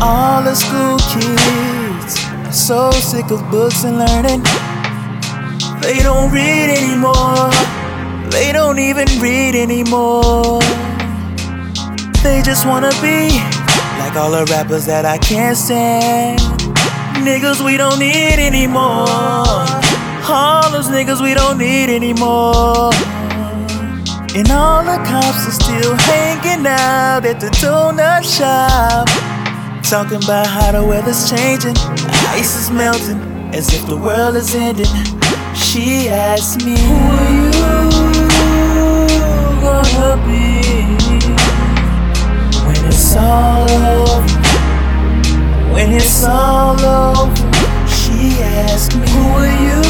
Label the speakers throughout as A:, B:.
A: the school kids are so sick of books and learning. They don't read anymore. They don't even read anymore. They just wanna be like all the rappers that I can't stand. Niggas we don't need anymore. All those niggas we don't need anymore. And all the cops are still hanging out at the donut shop. Talking about how the weather's changing, ice is melting, as if the world is ending. She asked me, Who are you gonna be when it's all over? When it's all over, she asked me, Who are you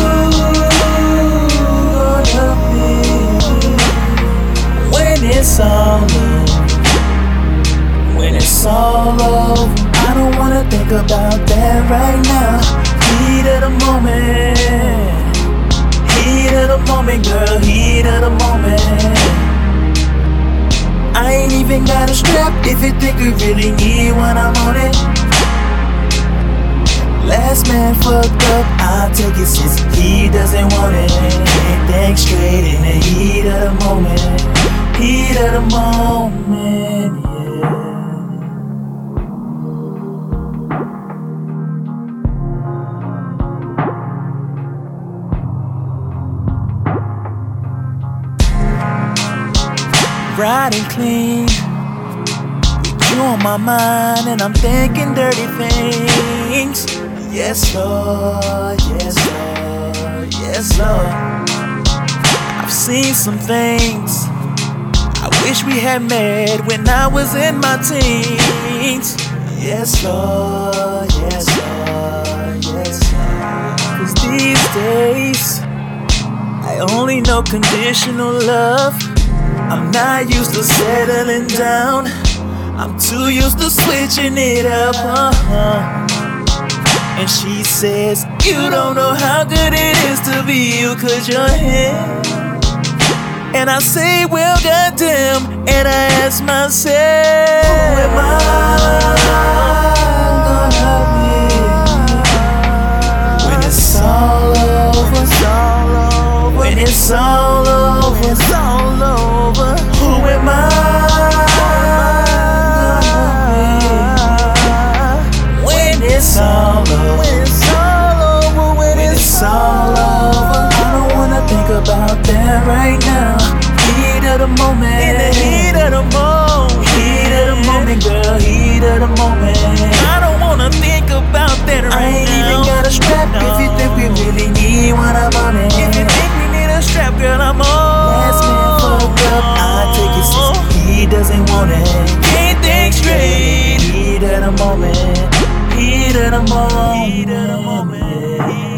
A: think about that right now. Heat of the moment. Heat of the moment, girl, heat of the moment. I ain't even got a strap if you think we really need one, I'm on it. Last man fucked up, I'll take it since he doesn't want it. Can't think straight in the heat of the moment. Heat of the moment, riding clean. With you on my mind, and I'm thinking dirty things. Yes, Lord, yes, Lord, yes, Lord. I've seen some things. I wish we had met when I was in my teens. Yes, Lord, yes, Lord, yes, Lord. Cause these days, I only know conditional love. I'm not used to settling down. I'm too used to switching it up. Uh-huh. And she says, You don't know how good it is to be you, cause you're here. And I say, Well, goddamn. And I ask myself, Who am I gonna be when it's all over? When it's all all over, when it's all over, when it's all over. I don't wanna think about that right now. Heat of the moment, in the heat of the moment, heat of the moment, girl, heat of the moment. I don't wanna think about that right now. I ain't even got a strap if you think we really need one. I'm on it. If you think we need a strap, girl, I'm on. Last man fucked up, I take it since he doesn't want it. Of the moment, heat of the moment.